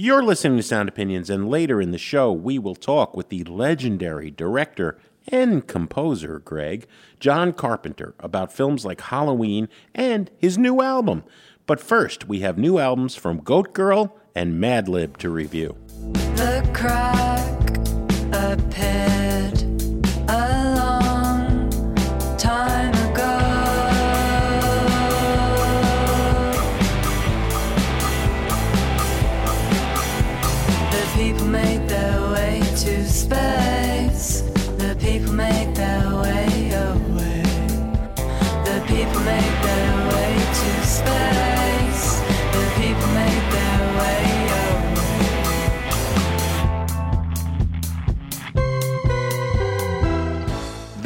You're listening to Sound Opinions, and later in the show, we will talk with the legendary director and composer, Greg, John Carpenter, about films like Halloween and his new album. But first, we have new albums from Goat Girl and Madlib to review. The crack a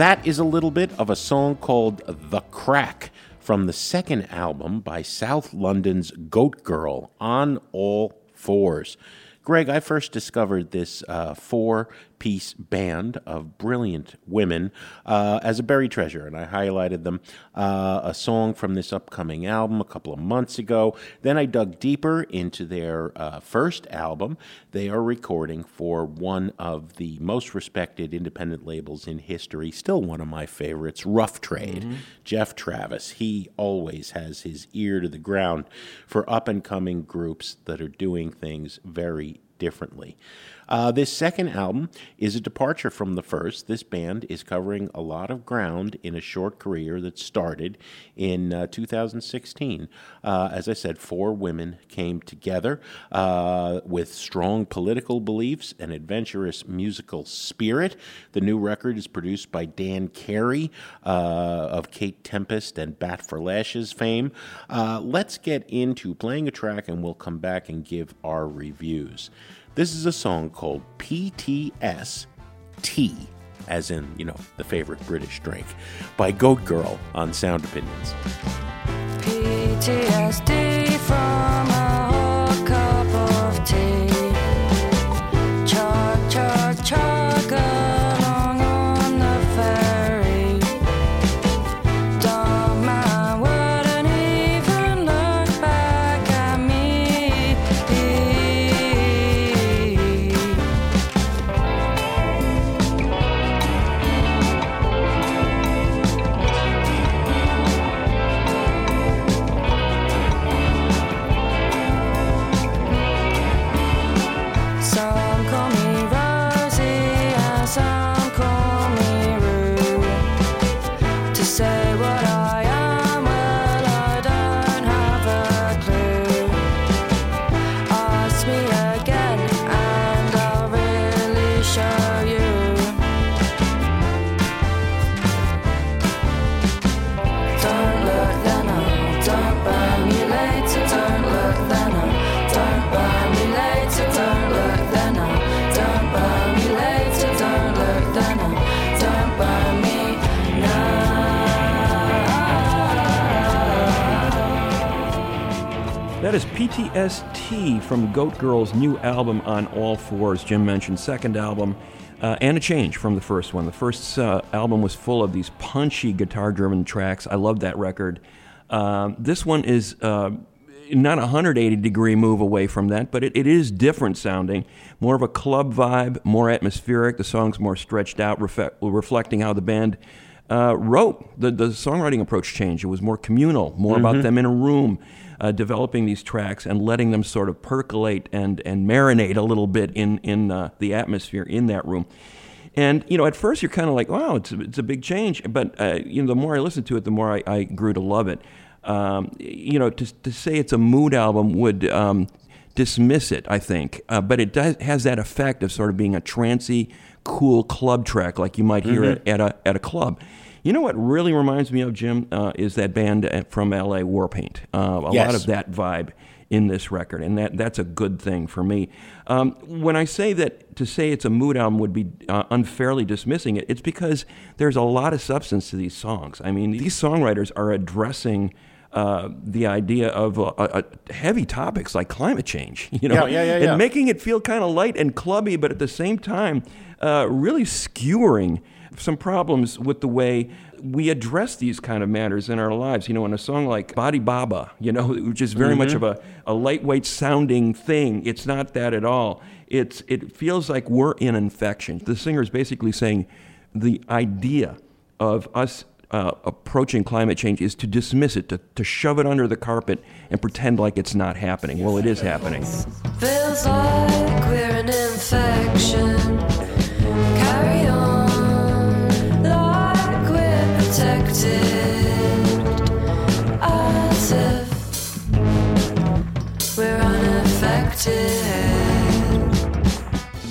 That is a little bit of a song called The Crack from the second album by South London's Goat Girl on All Fours. Greg, I first discovered this uh, four piece band of brilliant women uh, as a buried treasure, and I highlighted them. Uh, a song from this upcoming album a couple of months ago. Then I dug deeper into their uh, first album. They are recording for one of the most respected independent labels in history, still one of my favorites, Rough Trade. Geoff Travis. He always has his ear to the ground for up and coming groups that are doing things very differently. Uh, this second album is a departure from the first. This band is covering a lot of ground in a short career that started in uh, 2016. Uh, as I said, four women came together uh, with strong political beliefs and adventurous musical spirit. The new record is produced by Dan Carey uh, of Kate Tempest and Bat for Lashes fame. Uh, let's get into playing a track and we'll come back and give our reviews. This is a song called PTS Tea, as in, you know, the favorite British drink, by Goat Girl on Sound Opinions. PTSD That is PTST from Goat Girl's new album on All Fours. Jim mentioned second album, uh, and a change from the first one. The first uh, album was full of these punchy guitar-driven tracks. I love that record. Um, this one is uh, not a 180 degree move away from that, but it, it is different sounding. More of a club vibe, more atmospheric. The song's more stretched out, reflect, reflecting how the band uh, wrote. The, the songwriting approach changed. It was more communal, more about them in a room, uh, developing these tracks and letting them sort of percolate and, and marinate a little bit in, in uh, the atmosphere in that room. And you know, at first you're kind of like, "Wow, it's a, it's a big change." But uh, you know, the more I listened to it, the more I, I grew to love it. Um, you know, to, to say it's a mood album would um, dismiss it, I think. Uh, but it does has that effect of sort of being a trancy, cool club track like you might hear at, at a at a club. You know what really reminds me of Jim uh, is that band uh, from L.A. Warpaint. Uh, a lot of that vibe in this record, and that that's a good thing for me. Um, when I say that to say it's a mood album would be uh, unfairly dismissing it, it's because there's a lot of substance to these songs. I mean, these songwriters are addressing. Uh, the idea of uh, uh, heavy topics like climate change, you know, Yeah, yeah, yeah, yeah. and making it feel kind of light and clubby, but at the same time, uh, really skewering some problems with the way we address these kind of matters in our lives. You know, in a song like Badibaba, you know, which is very much of a, a lightweight sounding thing, it's not that at all. It's, it feels like we're in infection. The singer is basically saying the idea of us uh, approaching climate change is to dismiss it, to, to shove it under the carpet and pretend like it's not happening. Well, it is happening. Feels like we're an infection.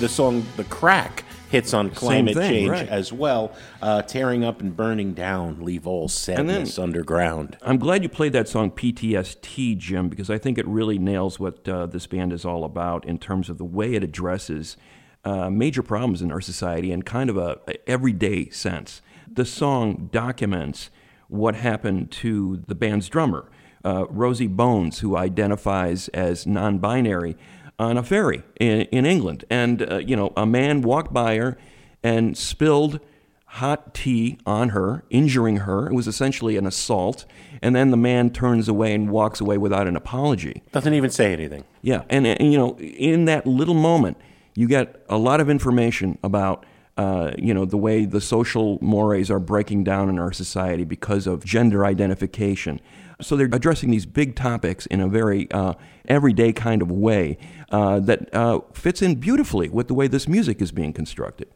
The song "The Crack" hits on climate thing, change right. as well, uh, tearing up and burning down, leave all sadness underground. I'm glad you played that song PTST, Jim, because I think it really nails what uh, this band is all about in terms of the way it addresses uh, major problems in our society in kind of a, a everyday sense. The song documents what happened to the band's drummer, uh, Rosy Bones, who identifies as non-binary, on a ferry in, in England, and uh, you know a man walked by her and spilled hot tea on her, injuring her. It was essentially an assault. And then the man turns away and walks away without an apology. Doesn't even say anything. Yeah, and, and you know, in that little moment, you get a lot of information about. Uh, you know the way the social mores are breaking down in our society because of gender identification. So they're addressing these big topics in a very uh, everyday kind of way uh, that uh, fits in beautifully with the way this music is being constructed.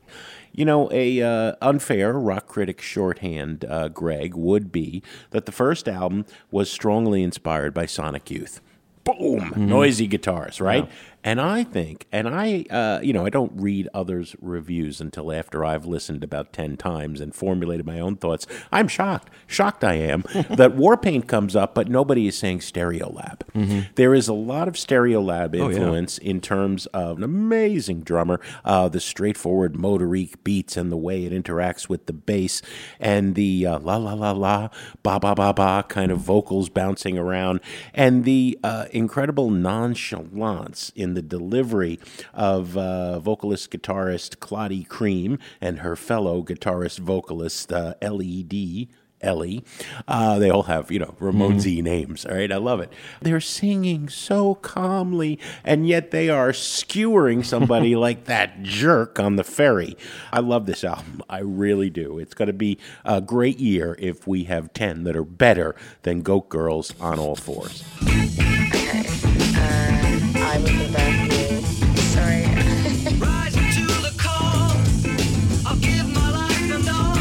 You know, a uh, unfair rock critic shorthand, uh, Greg, would be that the first album was strongly inspired by Sonic Youth. Boom, noisy guitars, right? And I think, and I, uh, you know, I don't read others' reviews until after I've listened about 10 times and formulated my own thoughts. I'm shocked, shocked I am, that Warpaint comes up, but nobody is saying Stereolab. There is a lot of Stereolab yeah. influence in terms of an amazing drummer, uh, the straightforward motorik beats and the way it interacts with the bass, and the uh, la la la la, ba ba ba ba kind of vocals bouncing around, and the uh, incredible nonchalance in the delivery of uh, vocalist guitarist Clottie Cream and her fellow guitarist vocalist uh, LED. Ellie. Uh, they all have, you know, remote Z names. All right. I love it. They're singing so calmly, and yet they are skewering somebody like that jerk on the ferry. I love this album. I really do. It's going to be a great year if we have 10 that are better than Goat Girls on all fours. Life and all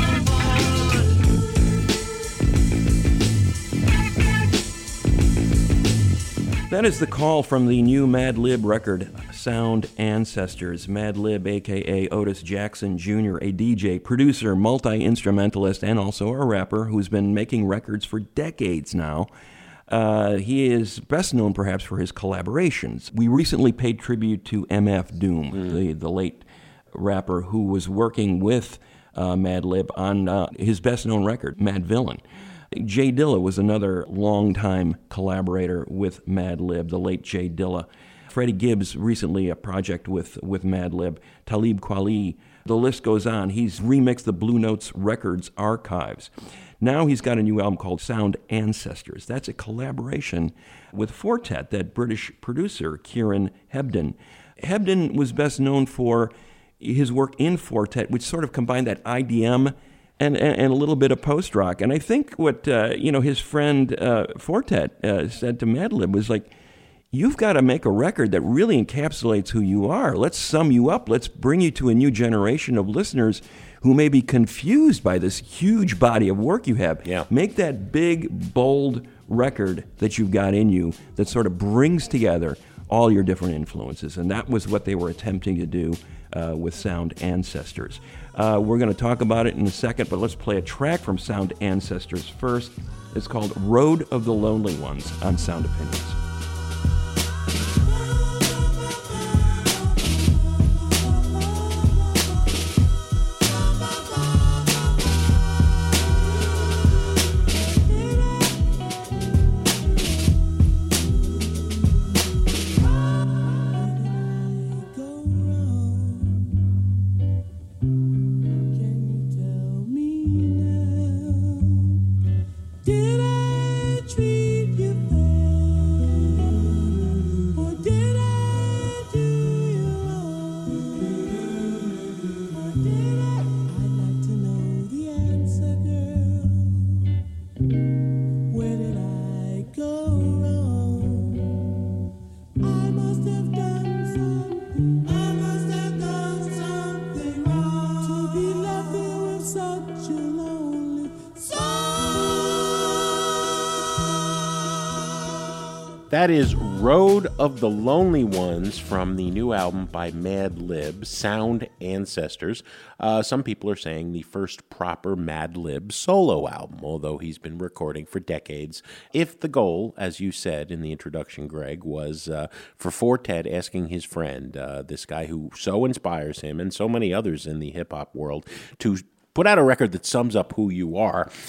That is the call from the new Madlib record, Sound Ancestors. Madlib, aka Otis Jackson Jr., a DJ, producer, multi instrumentalist, and also a rapper who's been making records for decades now. Uh, he is best known perhaps for his collaborations. We recently paid tribute to MF Doom, the, the late rapper who was working with uh, Madlib on uh, his best known record, Mad Villain. J Dilla was another longtime collaborator with Madlib, the late J Dilla. Freddie Gibbs recently a project with, with Madlib. Talib Kweli. The list goes on. He's remixed the Blue Notes Records archives. Now he's got a new album called Sound Ancestors. That's a collaboration with Four Tet, that British producer, Kieran Hebden. Hebden was best known for his work in Four Tet, which sort of combined that IDM and, and, and a little bit of post rock. And I think what uh, you know his friend uh, Four Tet uh, said to Madlib was like, "You've got to make a record that really encapsulates who you are. Let's sum you up. Let's bring you to a new generation of listeners." Who may be confused by this huge body of work you have. Yeah. Make that big, bold record that you've got in you that sort of brings together all your different influences. And that was what they were attempting to do uh, with Sound Ancestors. Uh, we're going to talk about it in a second, but let's play a track from Sound Ancestors first. It's called Road of the Lonely Ones on Sound Opinions. That is Road of the Lonely Ones from the new album by Madlib, Sound Ancestors. Uh, some people are saying the first proper Madlib solo album, although he's been recording for decades. If the goal, as you said in the introduction, Greg, was uh, for Four Tet asking his friend, uh, this guy who so inspires him and so many others in the hip hop world, to put out a record that sums up who you are.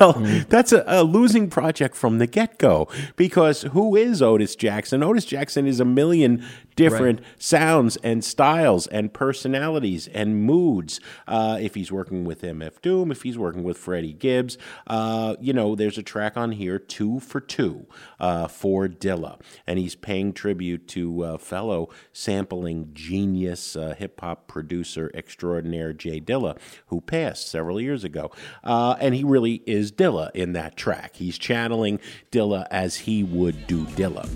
Well, mm-hmm. that's a, a losing project from the get go because who is Otis Jackson? Otis Jackson is a million different sounds and styles and personalities and moods. Uh, if he's working with MF Doom, if he's working with Freddie Gibbs, uh, you know, there's a track on here, Two for Two, uh, for Dilla. And he's paying tribute to uh, fellow sampling genius uh, hip hop producer extraordinaire J Dilla, who passed several years ago. Uh, and he really is Dilla in that track. He's channeling Dilla as he would do Dilla.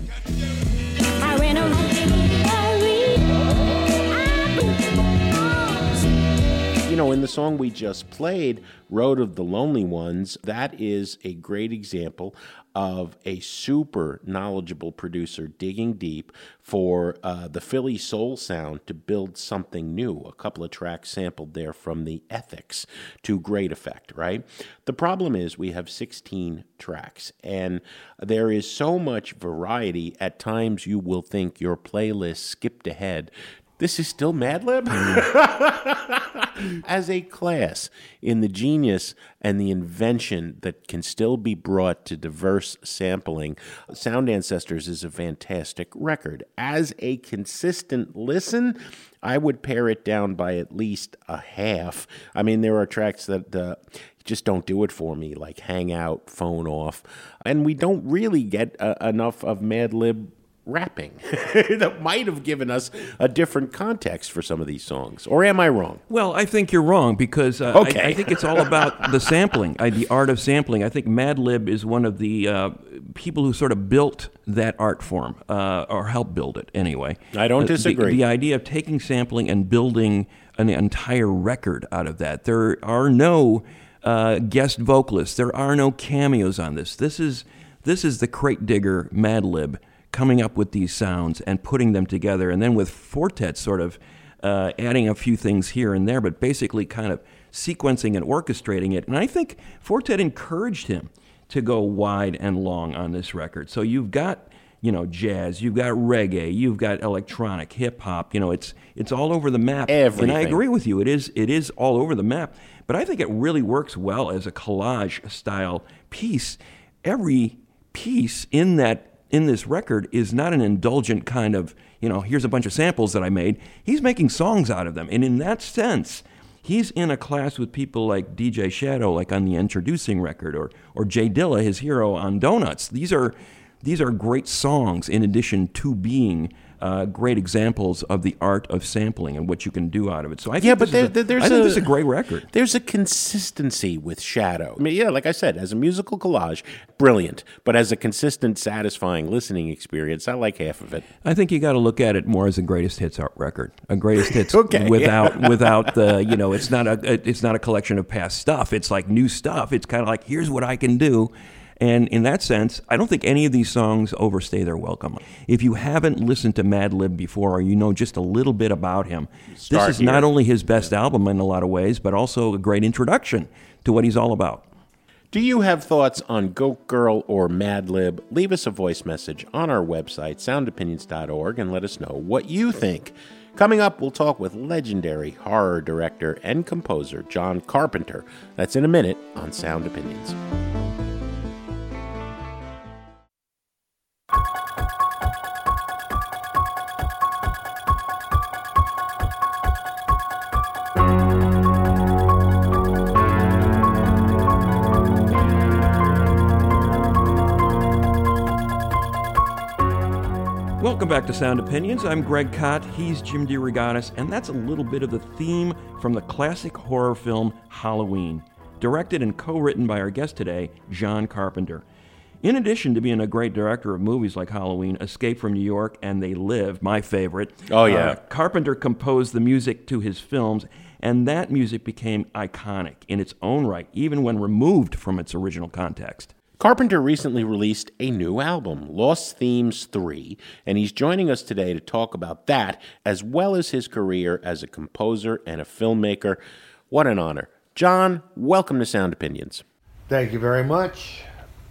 You know, in the song we just played, Road of the Lonely Ones, that is a great example of a super knowledgeable producer digging deep for uh, the Philly soul sound to build something new. A couple of tracks sampled there from the Ethics to great effect, right? The problem is we have 16 tracks, and there is so much variety. At times, you will think your playlist skipped ahead this is still Madlib? As a class in the genius and the invention that can still be brought to diverse sampling, Sound Ancestors is a fantastic record. As a consistent listen, I would pare it down by at least a half. I mean, there are tracks that uh, just don't do it for me, like Hang Out, Phone Off. And we don't really get uh, enough of Madlib rapping that might have given us a different context for some of these songs. Or am I wrong? Well, I think you're wrong because uh, I- Okay. I, think it's all about the sampling, uh, the art of sampling. I think Madlib is one of the uh, people who sort of built that art form, uh, or helped build it anyway. I don't Uh, the- disagree. The, idea of taking sampling and building an entire record out of that. There are no uh, guest vocalists. There are no cameos on this. This is this is the crate digger Madlib coming up with these sounds and putting them together, and then with Four Tet sort of uh, adding a few things here and there, but basically kind of sequencing and orchestrating it. And I think Four Tet encouraged him to go wide and long on this record. So you've got you know jazz, you've got reggae, you've got electronic, hip hop. You know it's it's all over the map. And I agree with you. It is it is all over the map. But I think it really works well as a collage style piece. Every piece in that in this record is not an indulgent kind of, you know, here's a bunch of samples that I made. He's making songs out of them. And in that sense, he's in a class with people like DJ Shadow, like on the Endtroducing record, or or J Dilla, his hero on Donuts. These are these are great songs in addition to being uh, great examples of the art of sampling and what you can do out of it. So I think Yeah, but there, a, there's I think a, this is a great record. There's a consistency with Shadow. I mean, yeah, like I said, as a musical collage, brilliant. But as a consistent, satisfying listening experience, I like half of it. I think you got to look at it more as a greatest hits art record, a greatest hits Okay, without without the you know it's not a it's not a collection of past stuff. It's like new stuff. It's kind of like here's what I can do. And in that sense, I don't think any of these songs overstay their welcome. If you haven't listened to Madlib before, or you know just a little bit about him, this is not only his best album in a lot of ways, but also a great introduction to what he's all about. Do you have thoughts on Goat Girl or Madlib? Leave us a voice message on our website, soundopinions.org, and let us know what you think. Coming up, we'll talk with legendary horror director and composer John Carpenter. That's in a minute on Sound Opinions. Welcome back to Sound Opinions. I'm Greg Kot. He's Jim DeRogatis, and that's a little bit of the theme from the classic horror film Halloween, directed and co-written by our guest today, John Carpenter. In addition to being a great director of movies like Halloween, Escape from New York, and They Live, my favorite, Oh, yeah. uh, Carpenter composed the music to his films, and that music became iconic in its own right, even when removed from its original context. Carpenter recently released a new album, Lost Themes 3, and he's joining us today to talk about that as well as his career as a composer and a filmmaker. What an honor. John, welcome to Sound Opinions. Thank you very much.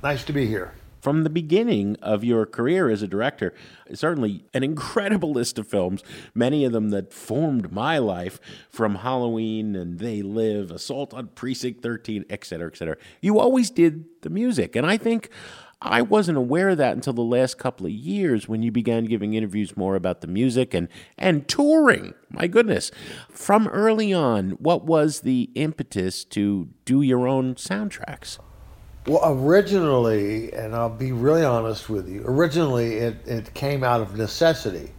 Nice to be here. From the beginning of your career as a director, certainly an incredible list of films, many of them that formed my life from Halloween and They Live, Assault on Precinct 13, et cetera, et cetera. You always did the music. And I think I wasn't aware of that until the last couple of years when you began giving interviews more about the music and, and touring. My goodness. From early on, what was the impetus to do your own soundtracks? Well, originally, and I'll be really honest with you, originally it, it came out of necessity.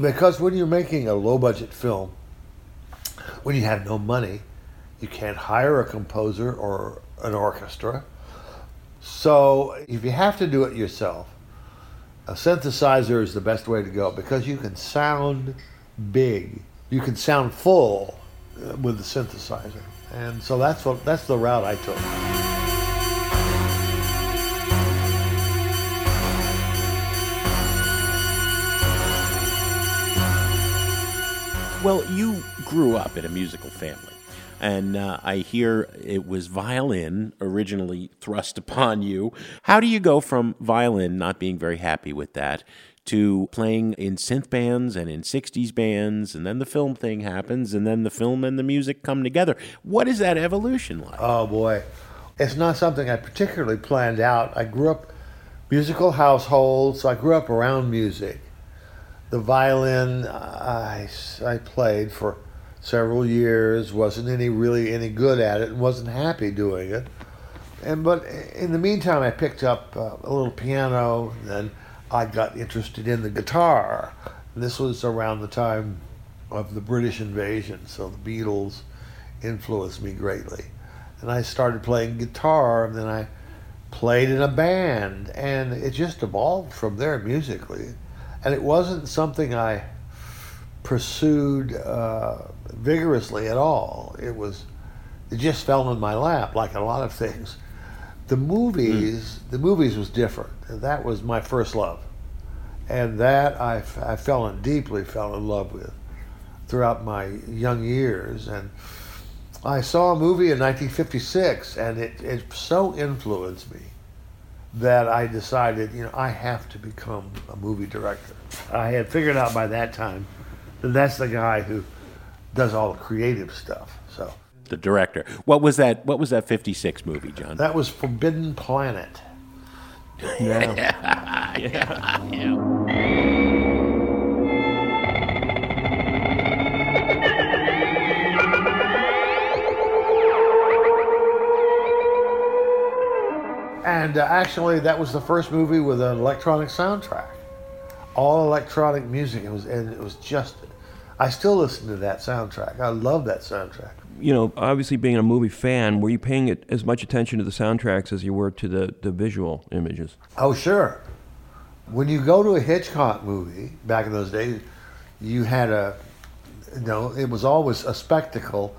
Because when you're making a low budget film, when you have no money, you can't hire a composer or an orchestra. So if you have to do it yourself, a synthesizer is the best way to go because you can sound big, you can sound full uh, with the synthesizer, and so that's what that's the route I took. Well, you grew up in a musical family, and uh, I hear it was violin originally thrust upon you. How do you go from violin, not being very happy with that, to playing in synth bands and in 60s bands, and then the film thing happens, and then the film and the music come together? What is that evolution like? Oh boy, it's not something I particularly planned out. I grew up musical household, so I grew up around music. The violin I, I played for several years, wasn't any really any good at it, wasn't happy doing it. And but in the meantime, I picked up uh, a little piano, and then I got interested in the guitar. This was around the time of the British invasion, so the Beatles influenced me greatly. And I started playing guitar, and then I played in a band, and it just evolved from there musically. And it wasn't something I pursued uh, vigorously at all. It was, it just fell in my lap, like a lot of things. The movies, the movies was different. That was my first love, and that I, f- I fell in deeply fell in love with throughout my young years. And I saw a movie in 1956, and it, it so influenced me that I decided, you know, I have to become a movie director. I had figured out by that time that that's the guy who does all the creative stuff. So the director. What was that? What was that 56 movie, John? that was Forbidden Planet. And uh, actually, that was the first movie with an electronic soundtrack, all electronic music. It was, and it was just. I still listen to that soundtrack. I love that soundtrack. You know, obviously being a movie fan, were you paying it as much attention to the soundtracks as you were to the, the visual images? Oh, sure. When you go to a Hitchcock movie back in those days, you had a, you know, it was always a spectacle,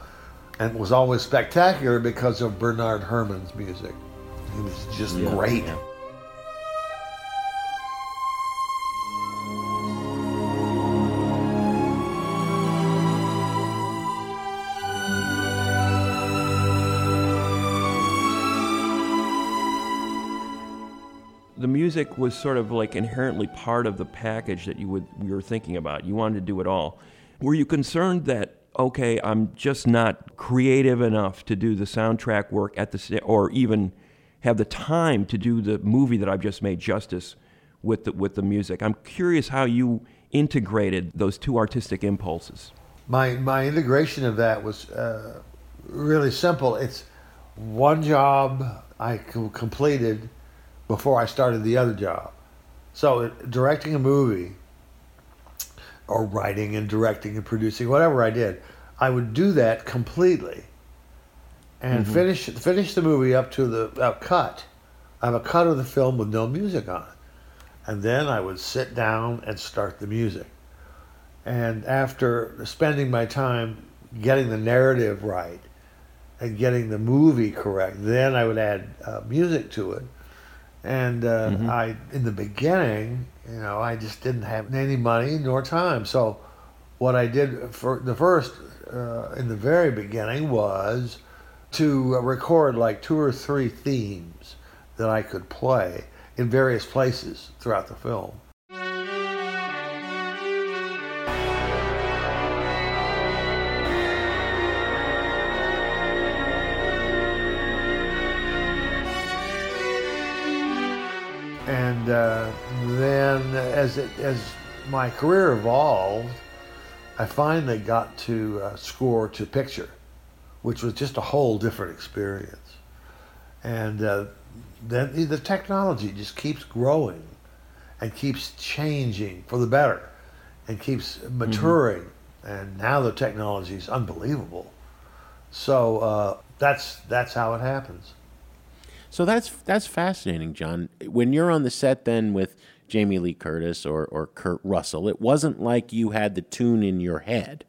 and it was always spectacular because of Bernard Herrmann's music. He was just great. The music was sort of like inherently part of the package that you would you were thinking about. You wanted to do it all. Were you concerned that okay, I'm just not creative enough to do the soundtrack work at the or even have the time to do the movie that I've just made justice with the, with the music? I'm curious how you integrated those two artistic impulses. My my integration of that was uh, really simple. It's one job I completed before I started the other job. So directing a movie or writing and directing and producing whatever I did, I would do that completely and finish finish the movie up to the uh, cut. I have a cut of the film with no music on it, and then I would sit down and start the music. And after spending my time getting the narrative right and getting the movie correct, then I would add uh, music to it. And uh, I, in the beginning, you know, I just didn't have any money nor time. So, what I did for the first, uh, in the very beginning, was to uh, record like two or three themes that I could play in various places throughout the film. And uh, then, as it, as my career evolved, I finally got to uh, score to picture, which was just a whole different experience. And uh, then the technology just keeps growing and keeps changing for the better and keeps maturing. And now the technology is unbelievable. So uh, that's that's how it happens. So that's that's fascinating, John. When you're on the set then with Jamie Lee Curtis or, or Kurt Russell, it wasn't like you had the tune in your head.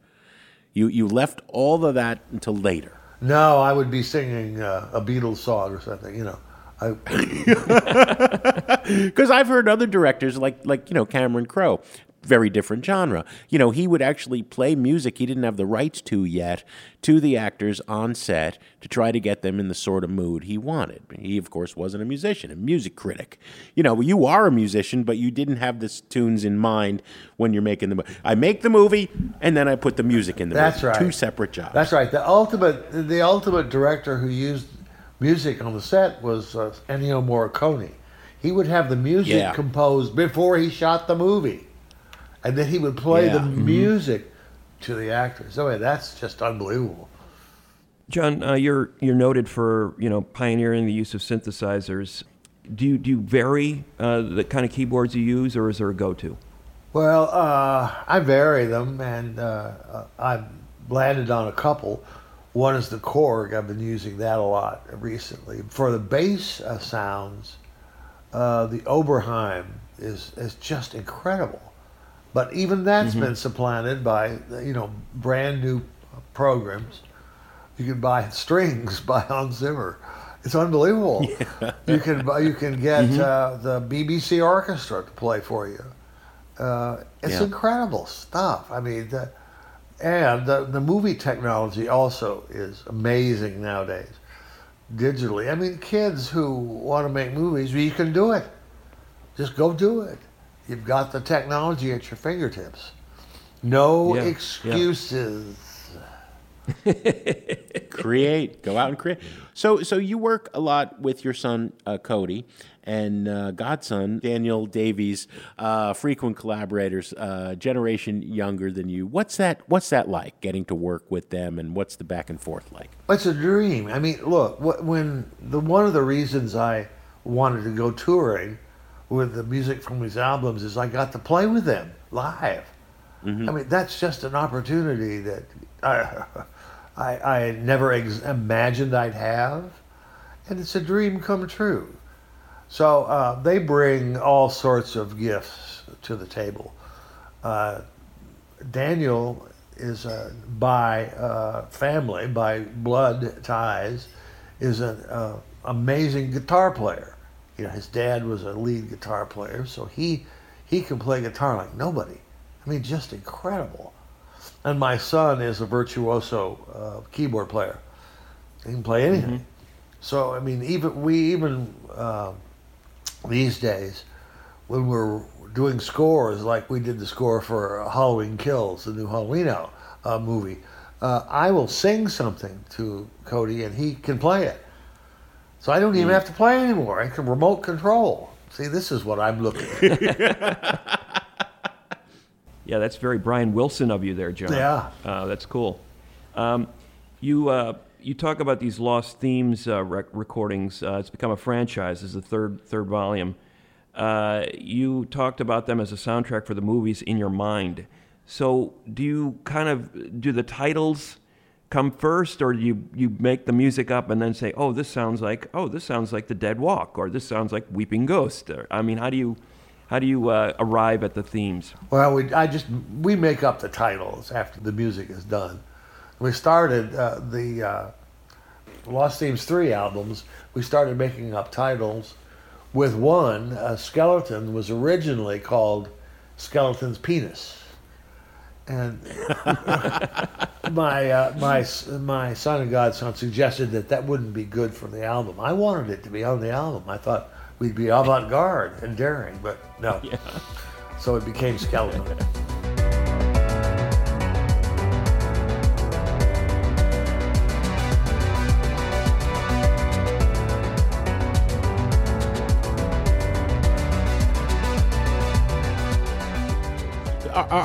You you left all of that until later. No, I would be singing uh, a Beatles song or something. You know, Because I've heard other directors like like you know Cameron Crowe, very different genre. You know, he would actually play music he didn't have the rights to yet to the actors on set to try to get them in the sort of mood he wanted. He of course wasn't a musician, a music critic. You know, you are a musician, but you didn't have the tunes in mind when you're making the movie. I make the movie and then I put the music in the That's movie. right. Two separate jobs. That's right. The ultimate, the ultimate director who used music on the set was uh, Ennio Morricone. He would have the music Yeah. composed before he shot the movie, and then he would play Yeah. the Mhm. music to the actors. Oh, that's just unbelievable. John, uh, you're you're noted for you know pioneering the use of synthesizers. Do you do you vary uh, the kind of keyboards you use, or is there a go-to? Well, uh, I vary them, and uh, uh, I've landed on a couple. One is the Korg. I've been using that a lot recently. For the bass uh, sounds, uh, the Oberheim is is just incredible. But even that's been supplanted by you know brand new programs. You can buy strings by Hans Zimmer. It's unbelievable. You can buy, you can get uh, the BBC Orchestra to play for you. Uh, it's Yeah. incredible stuff. I mean, the, and the, the movie technology also is amazing nowadays, digitally. I mean, kids who want to make movies, you can do it. Just go do it. You've got the technology at your fingertips. No Yeah, yeah. excuses. create go out and create so so you work a lot with your son uh, cody and uh, godson daniel davies uh, frequent collaborators uh, generation younger than you what's that what's that like getting to work with them and what's the back and forth like It's a dream. I mean, look, when the one of the reasons I wanted to go touring with the music from his albums is I got to play with them live. I mean, that's just an opportunity that I, I, I never ex- imagined I'd have, and it's a dream come true. So uh, they bring all sorts of gifts to the table. Uh, Daniel is uh, by uh, family, by blood ties, is an uh, amazing guitar player. You know, his dad was a lead guitar player, so he he can play guitar like nobody. I mean, just incredible. And my son is a virtuoso uh, keyboard player. He can play anything. So I mean, even we even uh, these days, when we're doing scores, like we did the score for Halloween Kills, the new Halloween out, uh, movie, uh, I will sing something to Cody and he can play it. So I don't even have to play anymore. I can remote control. See, this is what I'm looking at. Yeah, that's very Brian Wilson of you there, John. Yeah. uh, that's cool. Um, you uh, you talk about these lost themes uh, rec- recordings. Uh, it's become a franchise. Is the third third volume. Uh, you talked about them as a soundtrack for the movies in your mind. So, do you kind of do the titles come first, or you you make the music up and then say, "Oh, this sounds like oh, this sounds like The Dead Walk," or "This sounds like Weeping Ghost"? Or, I mean, how do you how do you uh, arrive at the themes? Well, we I just we make up the titles after the music is done. We started uh, the uh, Lost Themes three albums. We started making up titles with one, uh, Skeleton was originally called Skeleton's Penis. And my uh, my my son and godson suggested that that wouldn't be good for the album. I wanted it to be on the album. I thought we'd be avant-garde and daring, but no. So it became Skeleton.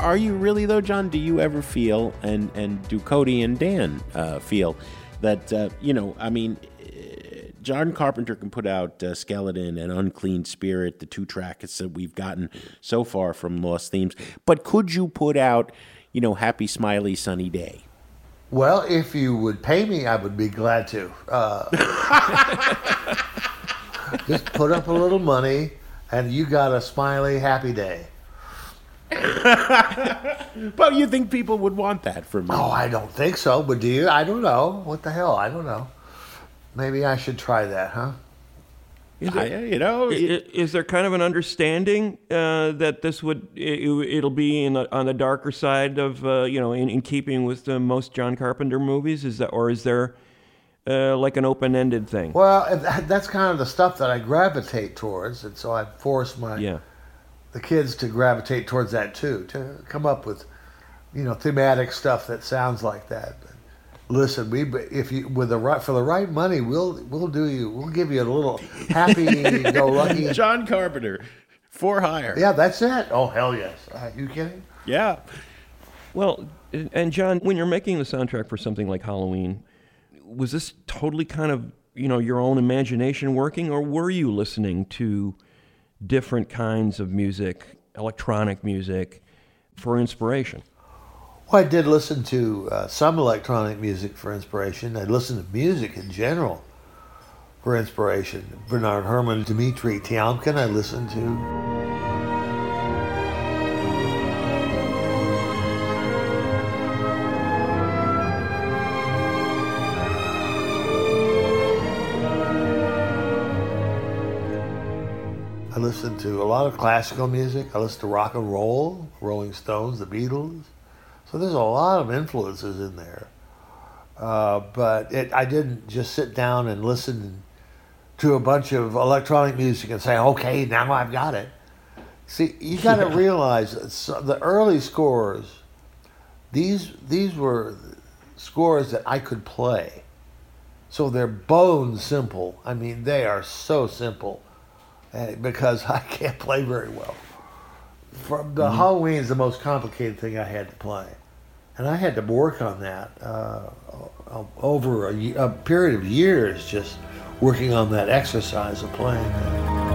Are, you really though, John? Do you ever feel, and and do Cody and Dan uh, feel that uh, you know? I mean, uh, John Carpenter can put out uh, Skeleton and Unclean Spirit, the two tracks that we've gotten so far from Lost Themes. But could you put out, you know, Happy Smiley Sunny Day? Well, if you would pay me, I would be glad to. Uh, just put up a little money, and you got a smiley, happy day. But you think people would want that from me? Oh, I don't think so, but do you? I don't know. What the hell? I don't know. Maybe I should try that, huh? Is, I, it, you know, i- it- i- is there kind of an understanding uh, that this would it, it'll be in the, on the darker side of uh, you know in, in keeping with the most John Carpenter movies? Is that or is there uh, like an open-ended thing? Well, that's kind of the stuff that I gravitate towards, and so I force my Yeah. The kids to gravitate towards that too, to come up with, you know, thematic stuff that sounds like that. But listen, we if you with the right for the right money, we'll we'll do you we'll give you a little happy go lucky. John Carpenter for hire. Yeah, that's it. Oh hell yes. Are you kidding? yeah. Well, and John, when you're making the soundtrack for something like Halloween, was this totally kind of you know your own imagination working, or were you listening to different kinds of music, electronic music, for inspiration? Well, I did listen to uh, some electronic music for inspiration. I listened to music in general for inspiration. Bernard Herrmann, Dmitri Tiomkin, I listened to. To a lot of classical music. I listen to rock and roll, Rolling Stones, the Beatles. So there's a lot of influences in there. Uh, but it, I didn't just sit down and listen to a bunch of electronic music and say, okay, now I've got it. See, you got to realize the early scores, these, these were scores that I could play. So they're bone simple. I mean, they are so simple because I can't play very well. From the Halloween is the most complicated thing I had to play, and I had to work on that uh, over a, a period of years, just working on that exercise of playing. that.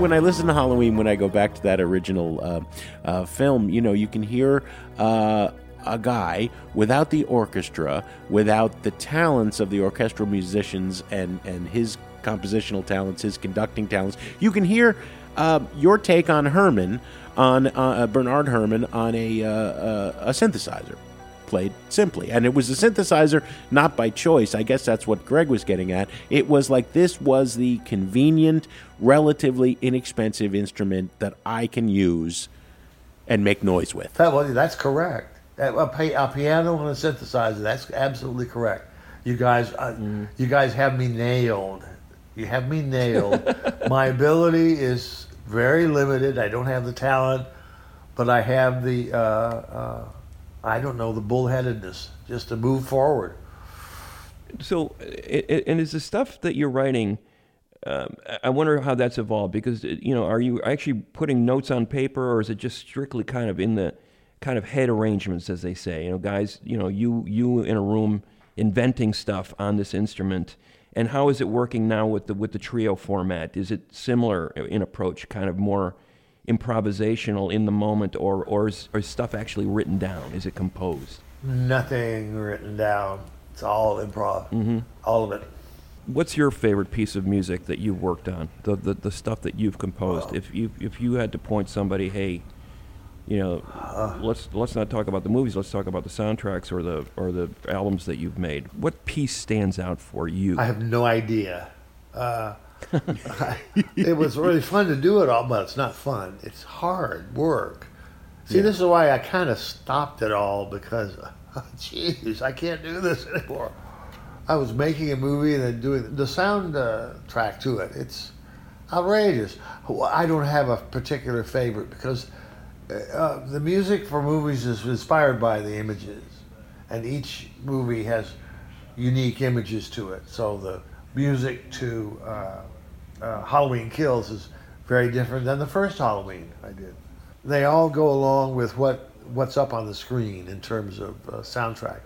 when I listen to Halloween, when I go back to that original uh, uh, film, you know, you can hear uh, a guy without the orchestra, without the talents of the orchestral musicians and, and his compositional talents, his conducting talents. You can hear uh, your take on Herrmann, on uh, Bernard Herrmann, on a, uh, uh, a synthesizer played simply. And it was a synthesizer not by choice. I guess that's what Greg was getting at. It was like this was the convenient, relatively inexpensive instrument that I can use and make noise with. That, well, that's correct. A, piano and a synthesizer. That's absolutely correct. You guys, uh, you guys have me nailed. You have me nailed. My ability is very limited. I don't have the talent, but I have the, uh, uh, I don't know, the bullheadedness just to move forward. So, and is the stuff that you're writing? Um, I- wonder how that's evolved because you know, are you actually putting notes on paper, or is it just strictly kind of in the kind of head arrangements, as they say? You know, guys, you know, you you in a room inventing stuff on this instrument, and how is it working now with the with the trio format? Is it similar in approach, kind of more improvisational in the moment, or or is, or is stuff actually written down? Is it composed? Nothing written down. It's all improv. Mm-hmm. All of it. What's your favorite piece of music that you've worked on? The the, the stuff that you've composed. If you if you had to point somebody, hey, You know, let's let's not talk about the movies. Let's talk about the soundtracks or the or the albums that you've made. What piece stands out for you? I have no idea. Uh, it was really fun to do it all, but it's not fun. It's hard work. See, this is why I kind of stopped it all because, jeez, I can't do this anymore. I was making a movie and then doing the sound uh, track to it. It's outrageous. I don't have a particular favorite because uh, the music for movies is inspired by the images, and each movie has unique images to it. So the music to uh, uh, Halloween Kills is very different than the first Halloween I did. They all go along with what what's up on the screen in terms of uh, soundtracks.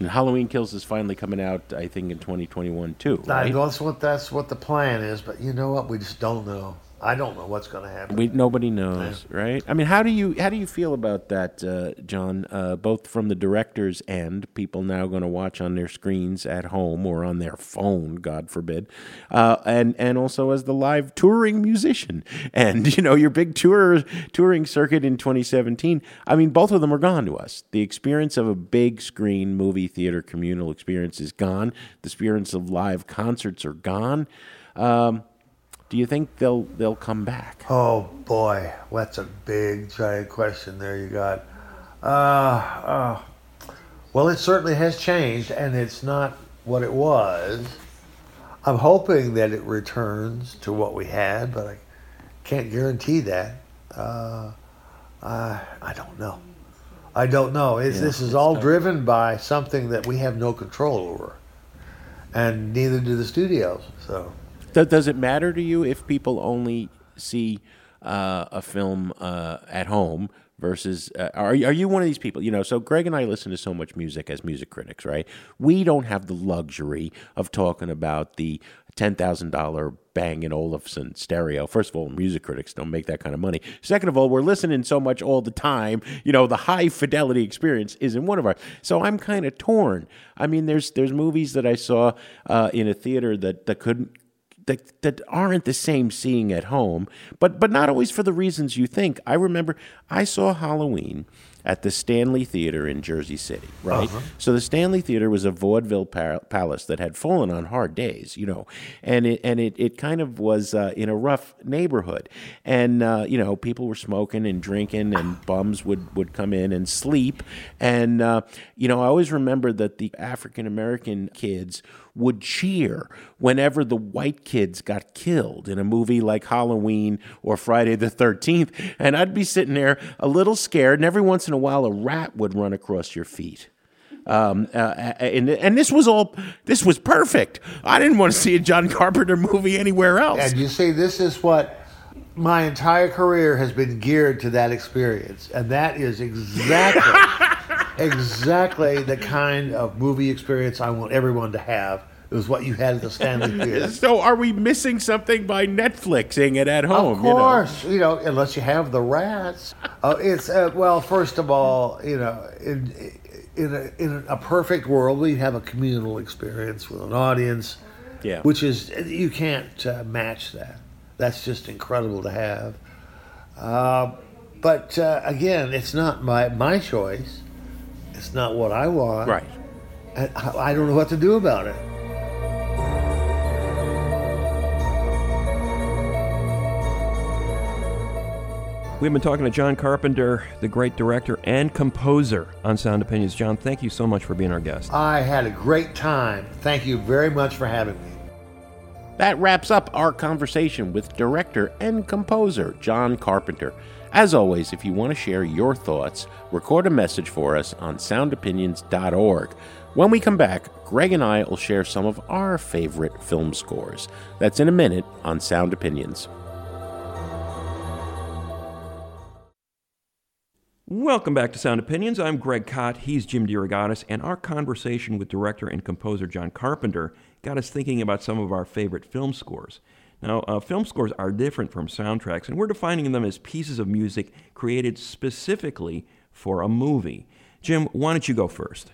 And Halloween Kills is finally coming out, I think, in 2021 too. Right? that's what that's what the plan is, but you know what? We just don't know. I don't know what's going to happen. We nobody knows, right? I mean, how do you how do you feel about that, uh, John? Uh, both from the director's end, people now going to watch on their screens at home or on their phone, God forbid, uh, and and also as the live touring musician, and you know your big tour touring circuit in 2017. I mean, both of them are gone to us. The experience of a big screen movie theater communal experience is gone. The experience of live concerts are gone. Um, do you think they'll they'll come back? Oh boy, that's a big giant question there you got. Uh, uh, well, it certainly has changed, and it's not what it was. I'm hoping that it returns to what we had, but I can't guarantee that. Uh, I I don't know. I don't know. It's, this is all driven by something that we have no control over, and neither do the studios. So. Does, does it matter to you if people only see uh, a film uh, at home versus uh, are are you one of these people? You know, so Greg and I listen to so much music as music critics, right? We don't have the luxury of talking about the ten thousand dollar Bang and Olufsen stereo. First of all, music critics don't make that kind of money. Second of all, we're listening so much all the time. You know, the high fidelity experience isn't one of our. So I'm kind of torn. I mean, there's there's movies that I saw uh, in a theater that that couldn't that that aren't the same seeing at home, but but not always for the reasons you think. I remember I saw Halloween at the Stanley Theater in Jersey City, right? So the Stanley Theater was a vaudeville par- palace that had fallen on hard days, you know, and it and it, it kind of was uh, in a rough neighborhood, and uh, you know people were smoking and drinking, and bums would would come in and sleep, and uh, you know I always remember that the African American kids would cheer whenever the white kids got killed in a movie like Halloween or Friday the 13th. And I'd be sitting there a little scared, and every once in a while a rat would run across your feet. Um, uh, and, and this was all, this was perfect. I didn't want to see a John Carpenter movie anywhere else. And you see, this is what my entire career has been geared to that experience, and that is exactly, exactly the kind of movie experience I want everyone to have. It was what you had at the Stanley Theater. So are we missing something by Netflixing it at home? Of you know? course, you know, unless you have the rats. Uh, it's uh, well, first of all, you know, in in a, in a perfect world, we have a communal experience with an audience, Yeah. which is you can't uh, match that. That's just incredible to have. Uh, but uh, again, it's not my my choice. It's not what I want. Right. And I I don't know what to do about it. We've been talking to John Carpenter, the great director and composer on Sound Opinions. John, thank you so much for being our guest. I had a great time. Thank you very much for having me. That wraps up our conversation with director and composer John Carpenter. As always, if you want to share your thoughts, record a message for us on soundopinions.org. When we come back, Greg and I will share some of our favorite film scores. That's in a minute on Sound Opinions. Welcome back to Sound Opinions. I'm Greg Kot. He's Jim DeRogatis, and our conversation with director and composer John Carpenter got us thinking about some of our favorite film scores. Now, uh, film scores are different from soundtracks, and we're defining them as pieces of music created specifically for a movie. Jim, why don't you go first?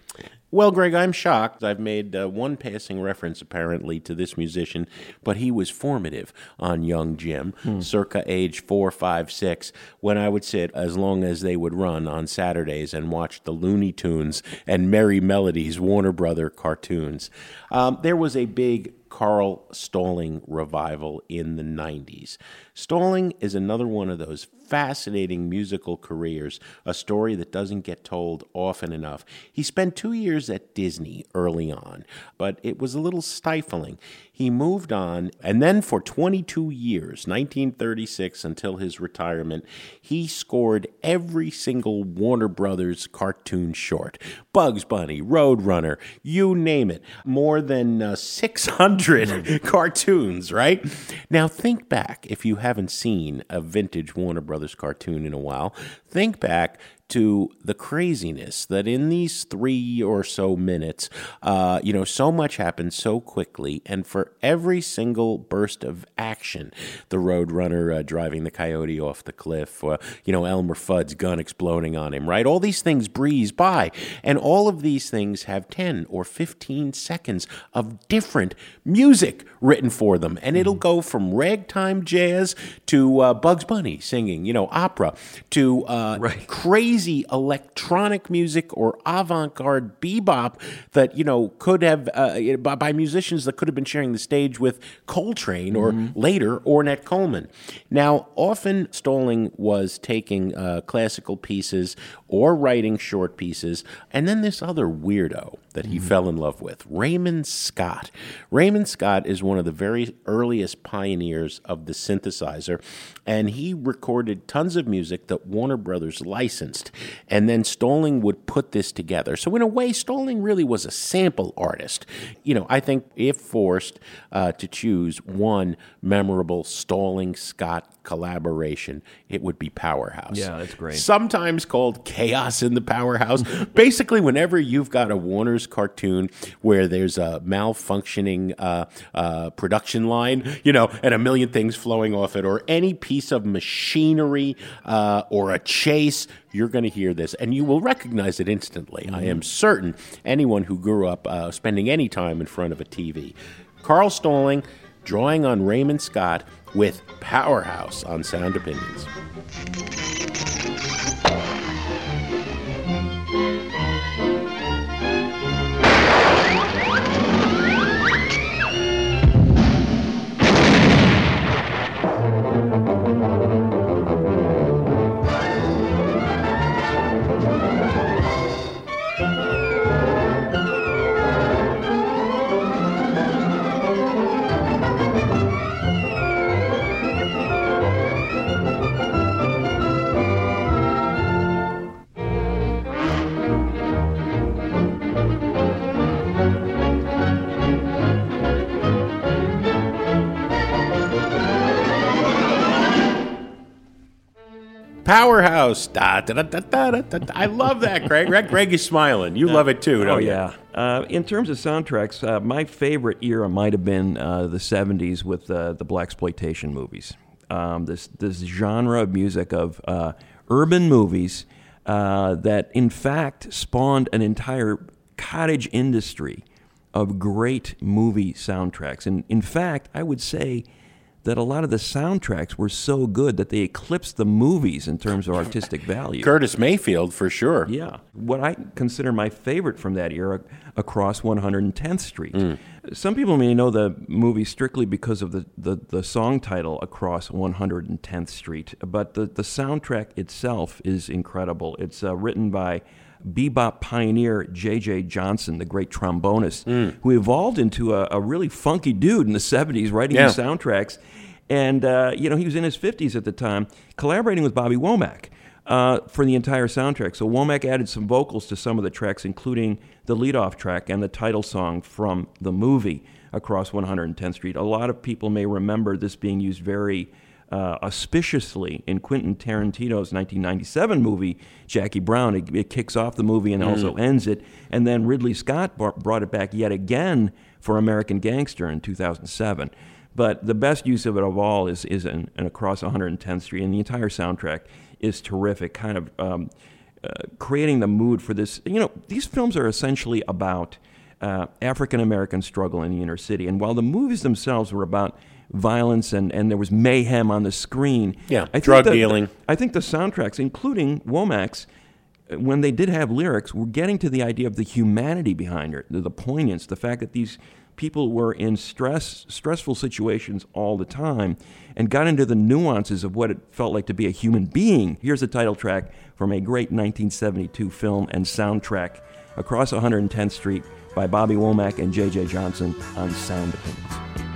Well, Greg, I'm shocked. I've made uh, one passing reference apparently to this musician, but he was formative on young Jim, circa age four, five, six, when I would sit as long as they would run on Saturdays and watch the Looney Tunes and Merrie Melodies Warner Brother cartoons. Um, there was a big Carl Stalling revival in the 90s. Stalling is another one of those fascinating musical careers, a story that doesn't get told often enough. He spent two years at Disney early on, but it was a little stifling. He moved on, and then for 22 years, 1936 until his retirement, he scored every single Warner Brothers cartoon short Bugs Bunny, Roadrunner, you name it. More than uh, 600 cartoons, right? Now, think back if you haven't seen a vintage Warner Brothers cartoon in a while, think back to the craziness that in these three or so minutes, uh, you know, so much happens so quickly, and for every single burst of action, the Roadrunner uh, driving the coyote off the cliff, uh, you know, Elmer Fudd's gun exploding on him, right? All these things breeze by, and all of these things have 10 or 15 seconds of different music written for them, and it'll go from ragtime jazz to uh, Bugs Bunny singing, you know, opera, to uh, Right. crazy electronic music or avant-garde bebop that you know could have uh, by, by musicians that could have been sharing the stage with Coltrane or later Ornette Coleman. Now, often Stalling was taking uh, classical pieces or writing short pieces, and then this other weirdo that he fell in love with, Raymond Scott. Raymond Scott is one of the very earliest pioneers of the synthesizer, and he recorded tons of music that Warner Brothers licensed. And then Stalling would put this together. So, in a way, Stalling really was a sample artist. You know, I think if forced uh, to choose one memorable Stalling Scott collaboration, it would be Powerhouse. Yeah, that's great. Sometimes called Chaos in the Powerhouse. Basically, whenever you've got a Warner's cartoon where there's a malfunctioning uh, uh, production line, you know, and a million things flowing off it, or any piece of machinery uh, or a chase, you're going to hear this and you will recognize it instantly. I am certain anyone who grew up uh, spending any time in front of a TV. Carl Stalling drawing on Raymond Scott with Powerhouse on Sound Opinions. Powerhouse. Da, da, da. I love that, Greg. Greg, is smiling. You love it too, Oh don't you? yeah. Uh, in terms of soundtracks, uh, my favorite era might have been uh, the '70s with uh, the black exploitation movies. Um, this this genre of music of uh, urban movies uh, that, in fact, spawned an entire cottage industry of great movie soundtracks. And in fact, I would say that a lot of the soundtracks were so good that they eclipsed the movies in terms of artistic value. Curtis Mayfield, for sure. Yeah. What I consider my favorite from that era, Across 110th Street. Some people may know the movie strictly because of the, the, the song title, Across 110th Street, but the, the soundtrack itself is incredible. It's uh, written by bebop pioneer J.J. Johnson, the great trombonist, who evolved into a, a really funky dude in the 70s, writing Yeah. soundtracks. And, uh, you know, he was in his 50s at the time, collaborating with Bobby Womack uh, for the entire soundtrack. So Womack added some vocals to some of the tracks, including the leadoff track and the title song from the movie Across 110th Street. A lot of people may remember this being used very uh, auspiciously in Quentin Tarantino's 1997 movie Jackie Brown. It, it kicks off the movie and also ends it. And then Ridley Scott bar- brought it back yet again for American Gangster in 2007. But the best use of it of all is is in, in Across 110th Street, and the entire soundtrack is terrific. Kind of um, uh, creating the mood for this. You know, these films are essentially about uh, African American struggle in the inner city, and while the movies themselves were about violence and, and there was mayhem on the screen. Yeah, I think drug the- dealing. I think the soundtracks, including Womack's, uh, when they did have lyrics, were getting to the idea of the humanity behind it, the, the poignance, the fact that these people were in stress, stressful situations all the time, and got into the nuances of what it felt like to be a human being. Here's a title track from a great 1972 film and soundtrack, Across 110th Street by Bobby Womack and J.J. Johnson on Sound Opinions.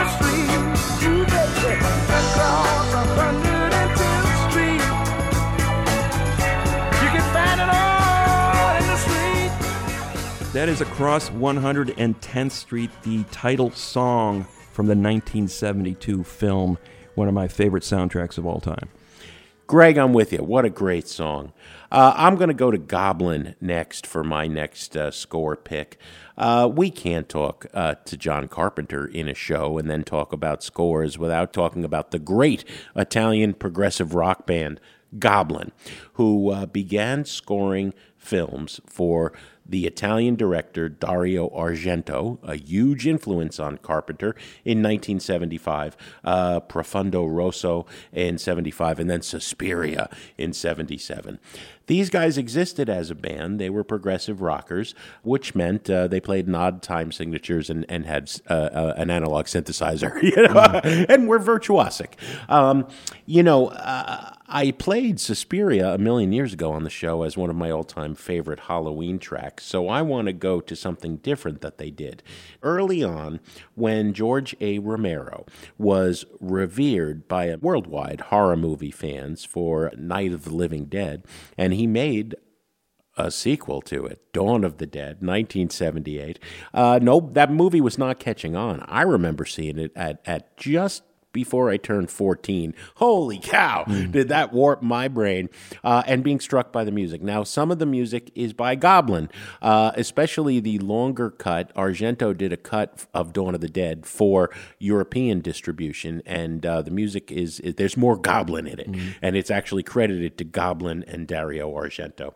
That is Across 110th Street, the title song from the 1972 film, one of my favorite soundtracks of all time. Greg, I'm with you. What a great song. Uh, I'm going to go to Goblin next for my next uh, score pick. Uh, we can't talk uh, to John Carpenter in a show and then talk about scores without talking about the great Italian progressive rock band Goblin, who uh, began scoring films for the Italian director Dario Argento, a huge influence on Carpenter in 1975, uh, Profondo Rosso in 75, and then Suspiria in 77. These guys existed as a band. They were progressive rockers, which meant uh, they played in odd time signatures and, and had uh, uh, an analog synthesizer, you know, and were virtuosic. Um, you know, uh, I played Suspiria a million years ago on the show as one of my all time favorite Halloween tracks, so I want to go to something different that they did. Early on, when George A. Romero was revered by worldwide horror movie fans for Night of the Living Dead, and he made a sequel to it, Dawn of the Dead, 1978. Uh, no, that movie was not catching on. I remember seeing it at, at just before I turned 14. Holy cow, did that warp my brain uh, and being struck by the music. Now, some of the music is by Goblin, uh, especially the longer cut. Argento did a cut of Dawn of the Dead for European distribution, and uh, the music is, is- there's more Goblin in it, and it's actually credited to Goblin and Dario Argento.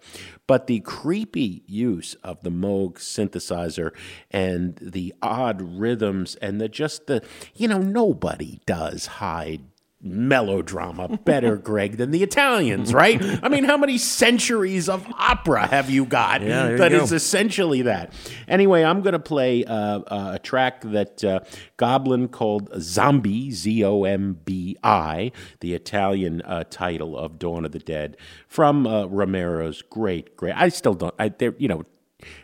But the creepy use of the Moog synthesizer and the odd rhythms and the just the you know nobody does hide melodrama. Better greg than the italians right? I mean how many centuries of opera have you got Yeah, you that go. is essentially that? Anyway i'm going to play uh, uh, a track that uh, goblin called zombie z-o-m-b-i the italian uh, title of dawn of the dead from uh, romero's great great i still don't i there you know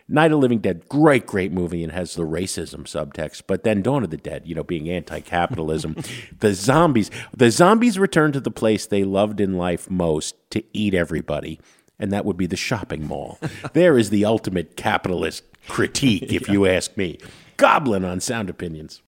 Night of the Living Dead, great, great movie and has the racism subtext. But then Dawn of the Dead, you know, being anti-capitalism, the zombies, the zombies return to the place they loved in life most to eat everybody, and that would be the shopping mall. there is the ultimate capitalist critique, if you ask me. Goblin on Sound Opinions.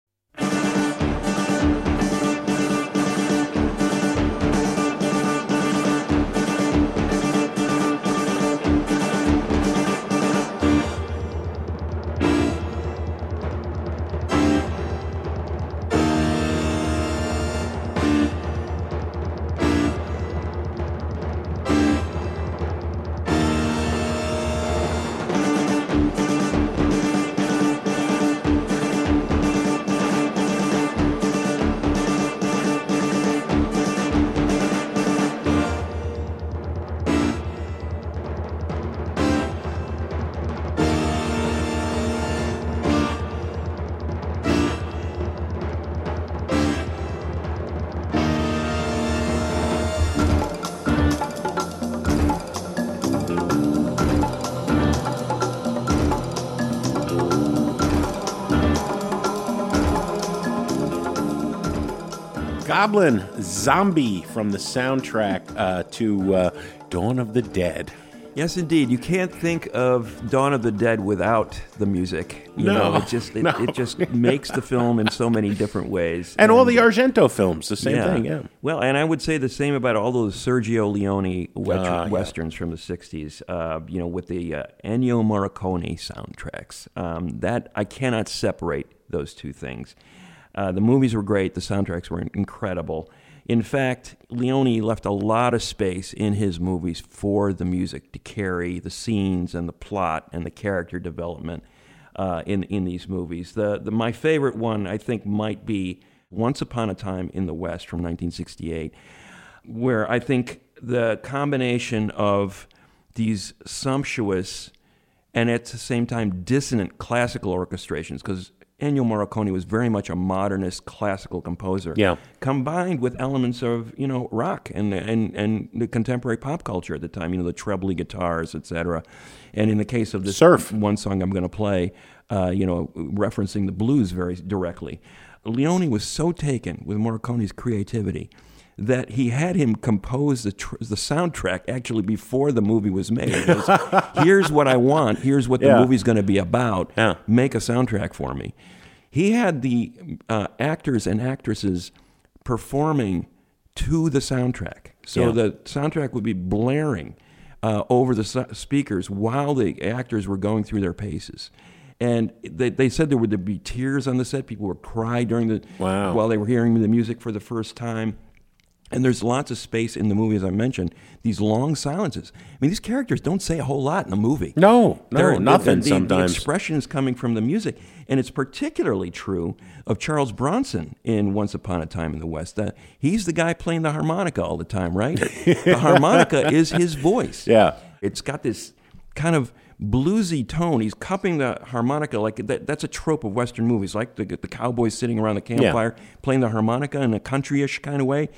Goblin Zombie from the soundtrack uh, to uh, Dawn of the Dead. Yes, indeed. You can't think of Dawn of the Dead without the music. You No, know, it just it, no. it just makes the film in so many different ways. And all the Argento films, the same thing, yeah. Well, and I would say the same about all those Sergio Leone wet- Ah, yeah. westerns from the '60s. Uh, you know, with the uh, Ennio Morricone soundtracks. Um, that I cannot separate those two things. Uh, the movies were great. The soundtracks were incredible. In fact, Leone left a lot of space in his movies for the music to carry the scenes and the plot and the character development uh, in in these movies. The, the my favorite one I think might be Once Upon a Time in the West from 1968, where I think the combination of these sumptuous and at the same time dissonant classical orchestrations because Ennio Morricone was very much a modernist classical composer. Yeah. Combined with elements of, you know, rock and and and the contemporary pop culture at the time, you know, the trebly guitars, etc. And in the case of this Surf. one song I'm going to play, uh, you know, referencing the blues very directly. Leone was so taken with Morricone's creativity that he had him compose the tr- the soundtrack actually before the movie was made. Was, here's what I want. Here's what the Yeah. movie's going to be about. Yeah. Make a soundtrack for me. He had the uh, actors and actresses performing to the soundtrack. So Yeah. the soundtrack would be blaring uh, over the speakers while the actors were going through their paces. And they, they said there would be tears on the set. People would cry during the Wow. while they were hearing the music for the first time. And there's lots of space in the movie, as I mentioned, these long silences. I mean, these characters don't say a whole lot in a movie. No, no, They're- nothing the, sometimes. The expression is coming from the music. And it's particularly true of Charles Bronson in Once Upon a Time in the West. Uh, he's the guy playing the harmonica all the time, right? the harmonica is his voice. Yeah. It's got this kind of bluesy tone. He's cupping the harmonica like that, that's a trope of Western movies, like the, the cowboys sitting around the campfire playing the harmonica in a countryish kind of way.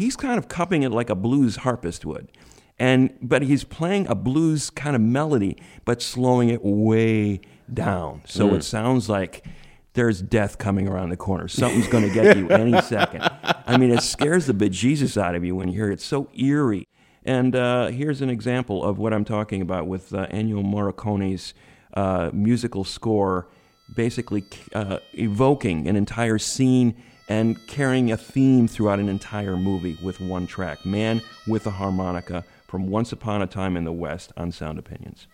He's kind of cupping it like a blues harpist would. And but he's playing a blues kind of melody, but slowing it way down. So it sounds like there's death coming around the corner. Something's going to get you any second. I mean, it scares the bejesus out of you when you hear it. It's so eerie. And uh, here's an example of what I'm talking about with uh, Ennio Morricone's uh, musical score, basically uh, evoking an entire scene and carrying a theme throughout an entire movie with one track Man with a Harmonica from Once Upon a Time in the West on Sound Opinions.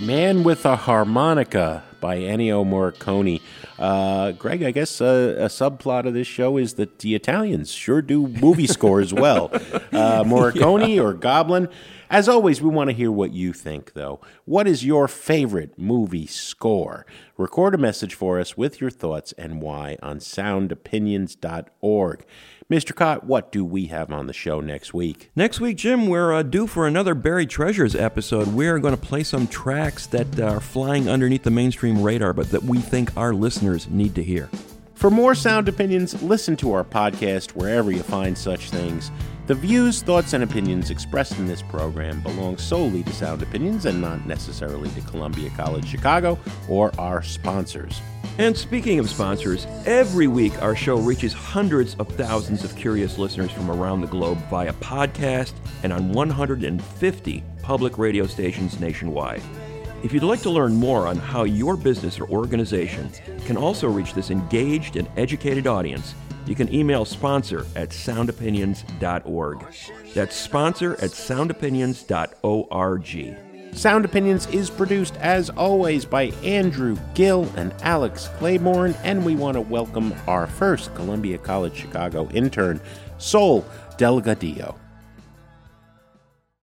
Man with a Harmonica by Ennio Morricone. Uh, Greg, I guess uh, a subplot of this show is that the Italians sure do movie scores well. Uh, Morricone or Goblin. As always, we want to hear what you think, though. What is your favorite movie score? Record a message for us with your thoughts and why on soundopinions.org. Mr. Kot, what do we have on the show next week? Next week, Jim, we're uh, due for another Buried Treasures episode. We're going to play some tracks that are flying underneath the mainstream radar, but that we think our listeners need to hear. For more sound opinions, listen to our podcast wherever you find such things. The views, thoughts, and opinions expressed in this program belong solely to Sound Opinions and not necessarily to Columbia College Chicago or our sponsors. And speaking of sponsors, every week our show reaches hundreds of thousands of curious listeners from around the globe via podcast and on 150 public radio stations nationwide. If you'd like to learn more on how your business or organization can also reach this engaged and educated audience, you can email sponsor at soundopinions.org. That's sponsor at soundopinions.org. Sound Opinions is produced, as always, by Andrew Gill and Alex Claiborne, and we want to welcome our first Columbia College Chicago intern, Sol Delgadillo.